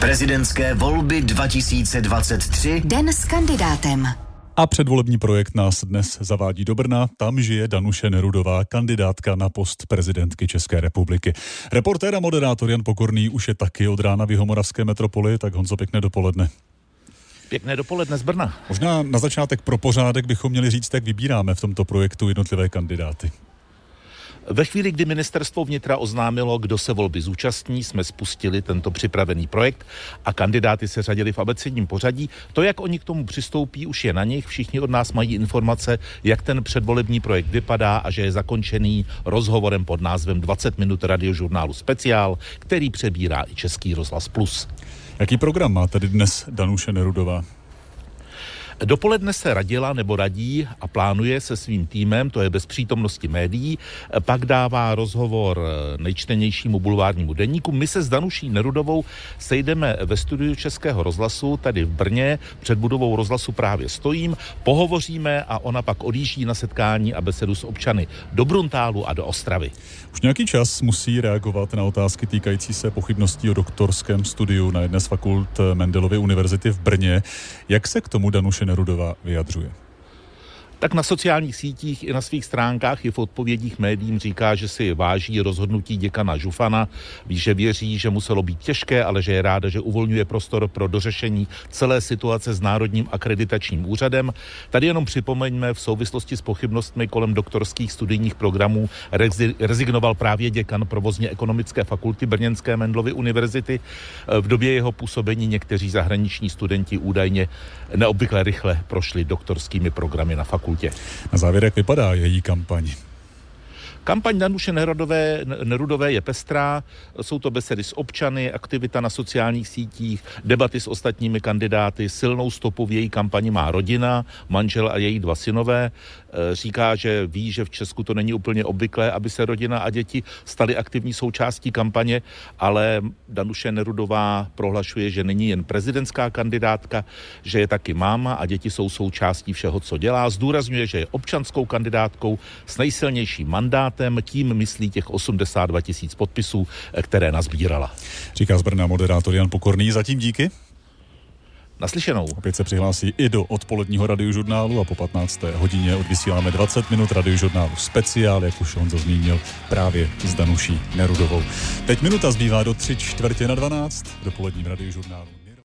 Prezidentské volby 2023. Den s kandidátem. A předvolební projekt nás dnes zavádí do Brna. Tam žije Danuše Nerudová, kandidátka na post prezidentky České republiky. Reportér a moderátor Jan Pokorný už je taky od rána v Jihomoravské metropoli, tak Honzo, pěkné dopoledne. Pěkné dopoledne z Brna. Možná na začátek pro pořádek bychom měli říct, jak vybíráme v tomto projektu jednotlivé kandidáty. Ve chvíli, kdy ministerstvo vnitra oznámilo, kdo se volby zúčastní, jsme spustili tento připravený projekt a kandidáty se řadili v abecedním pořadí. To, jak oni k tomu přistoupí, už je na nich. Všichni od nás mají informace, jak ten předvolební projekt vypadá a že je zakončený rozhovorem pod názvem 20 minut radiožurnálu Speciál, který přebírá i Český rozhlas Plus. Jaký program má tedy dnes Danuše Nerudová? Dopoledne se radila nebo radí a plánuje se svým týmem, to je bez přítomnosti médií, pak dává rozhovor nejčtenějšímu bulvárnímu denníku. My se s Danuší Nerudovou sejdeme ve studiu Českého rozhlasu, tady v Brně, před budovou rozhlasu právě stojím, pohovoříme a ona pak odjíždí na setkání a besedu s občany do Bruntálu a do Ostravy. Už nějaký čas musí reagovat na otázky týkající se pochybností o doktorském studiu na jedné z fakult Mendelovy univerzity v Brně. Jak se k tomu Danuše Nerudová vyjadřuje tak na sociálních sítích i na svých stránkách i v odpovědích médiím říká, že si váží rozhodnutí děkana Žufana, ví, že věří, že muselo být těžké, ale že je ráda, že uvolňuje prostor pro dořešení celé situace s Národním akreditačním úřadem. Tady jenom připomeňme v souvislosti s pochybnostmi kolem doktorských studijních programů rezignoval právě děkan provozně ekonomické fakulty Brněnské Mendlovy univerzity. V době jeho působení někteří zahraniční studenti údajně neobvykle rychle prošli doktorskými programy na fakultě fakultě. Na závěr, jak vypadá její kampaň? Kampaň Danuše Nerudové, Nerudové je pestrá, jsou to besedy s občany, aktivita na sociálních sítích, debaty s ostatními kandidáty, silnou stopu v její kampani má rodina, manžel a její dva synové. E, říká, že ví, že v Česku to není úplně obvyklé, aby se rodina a děti staly aktivní součástí kampaně, ale Danuše Nerudová prohlašuje, že není jen prezidentská kandidátka, že je taky máma a děti jsou součástí všeho, co dělá. Zdůrazňuje, že je občanskou kandidátkou s nejsilnějším mandátem tématem, tím myslí těch 82 tisíc podpisů, eh, které nazbírala. Říká z Brna moderátor Jan Pokorný. Zatím díky. Naslyšenou. Opět se přihlásí i do odpoledního radiožurnálu a po 15. hodině odvysíláme 20 minut radiožurnálu speciál, jak už on zmínil, právě s Danuší Nerudovou. Teď minuta zbývá do 3 čtvrtě na 12 v dopoledním radiožurnálu.